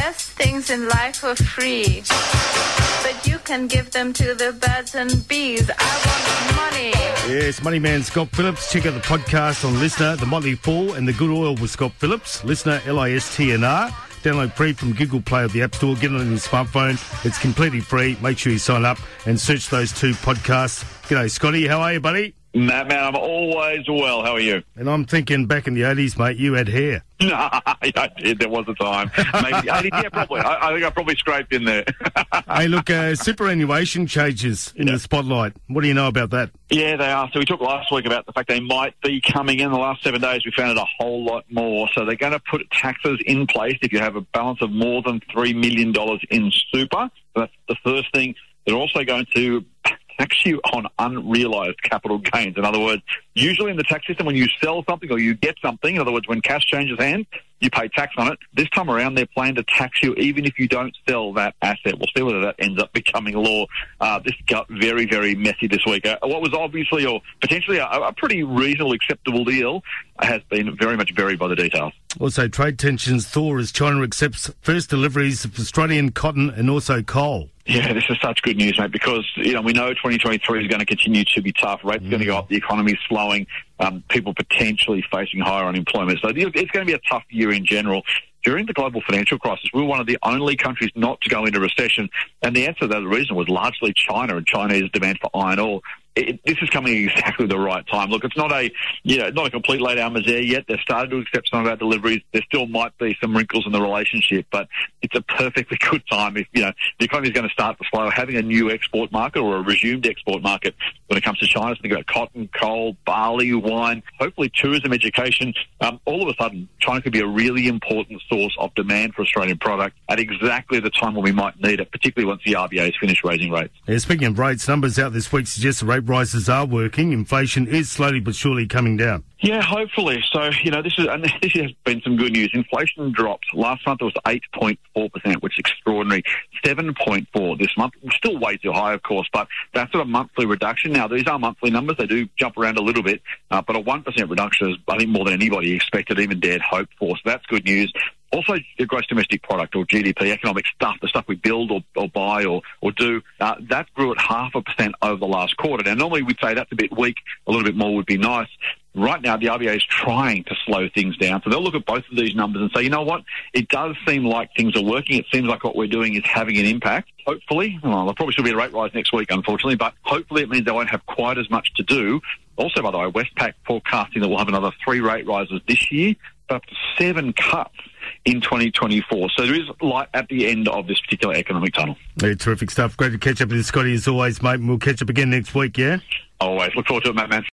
best things in life are free, but you can give them to the birds and bees. I want money. Yes, Money Man Scott Phillips. Check out the podcast on LiSTNR, The Motley Fool, and The Good Oil with Scott Phillips. LiSTNR, L-I-S-T-N-R. Download free from Google Play or the App Store. Get it on your smartphone. It's completely free. Make sure you sign up and search those two podcasts. G'day, Scotty. How are you, buddy? Matt, man, I'm always well. How are you? And I'm thinking back in the 80s, mate, you had hair. No, I did. There was a time. Maybe yeah, probably. I, I think I probably scraped in there. hey, look, uh, superannuation changes in Yeah. the spotlight. What do you know about that? yeah, they are. So we talked last week about the fact they might be coming in. The last seven days, we found it a whole lot more. So they're going to put taxes in place if you have a balance of more than three million dollars in super. That's the first thing. They're also going to tax you on unrealized capital gains. In other words, usually in the tax system, when you sell something or you get something, in other words, when cash changes hands, you pay tax on it. This time around, they're planning to tax you even if you don't sell that asset. We'll see whether that ends up becoming law. Uh, this got very, very messy this week. Uh, what was obviously or potentially a, a pretty reasonable, acceptable deal has been very much buried by the details. Also, trade tensions thaw as China accepts first deliveries of Australian cotton and also coal. Yeah, this is such good news, mate, because you know we know 2023 is going to continue to be tough. Rates are going to go up, the economy is slowing, um, people potentially facing higher unemployment. So it's going to be a tough year in general. During the global financial crisis, we were one of the only countries not to go into recession, and the answer to that reason was largely China and China's demand for iron ore. It, this is coming exactly the right time. Look, it's not a you know not a complete lay down misere yet. They've started to accept some of our deliveries. There still might be some wrinkles in the relationship, but it's a perfectly good time if you know the economy is going to start to slow. Having a new export market or a resumed export market when it comes to China, think about cotton, coal, barley, wine, hopefully tourism, education. Um, all of a sudden, China could be a really important source of demand for Australian product at exactly the time when we might need it, particularly once the RBA has finished raising rates. Yeah, speaking of rates, numbers out this week suggest the rate rises are working. Inflation is slowly but surely coming down. Yeah, hopefully. So, you know, this is and this has been some good news. Inflation dropped. Last month it was 8.4%, which is extraordinary. 7.4 this month. Still way too high, of course, but that's of monthly reduction. Now, these are monthly numbers. They do jump around a little bit, uh, but a 1% reduction is, I think, more than anybody expected, even dared hope for. So that's good news. Also, the gross domestic product or GDP, economic stuff, the stuff we build or, or buy or, or do, uh, that grew at half a percent over the last quarter. Now, normally we'd say that's a bit weak. A little bit more would be nice. Right now, the RBA is trying to slow things down. So they'll look at both of these numbers and say, you know what? It does seem like things are working. It seems like what we're doing is having an impact. Hopefully, well, there probably should be a rate rise next week, unfortunately, but hopefully it means they won't have quite as much to do. Also, by the way, Westpac forecasting that we'll have another three rate rises this year, but up to seven cuts in 2024. So there is light at the end of this particular economic tunnel. Yeah, terrific stuff. Great to catch up with you, Scotty, as always, mate. And we'll catch up again next week, yeah? Always look forward to it, Matt, man.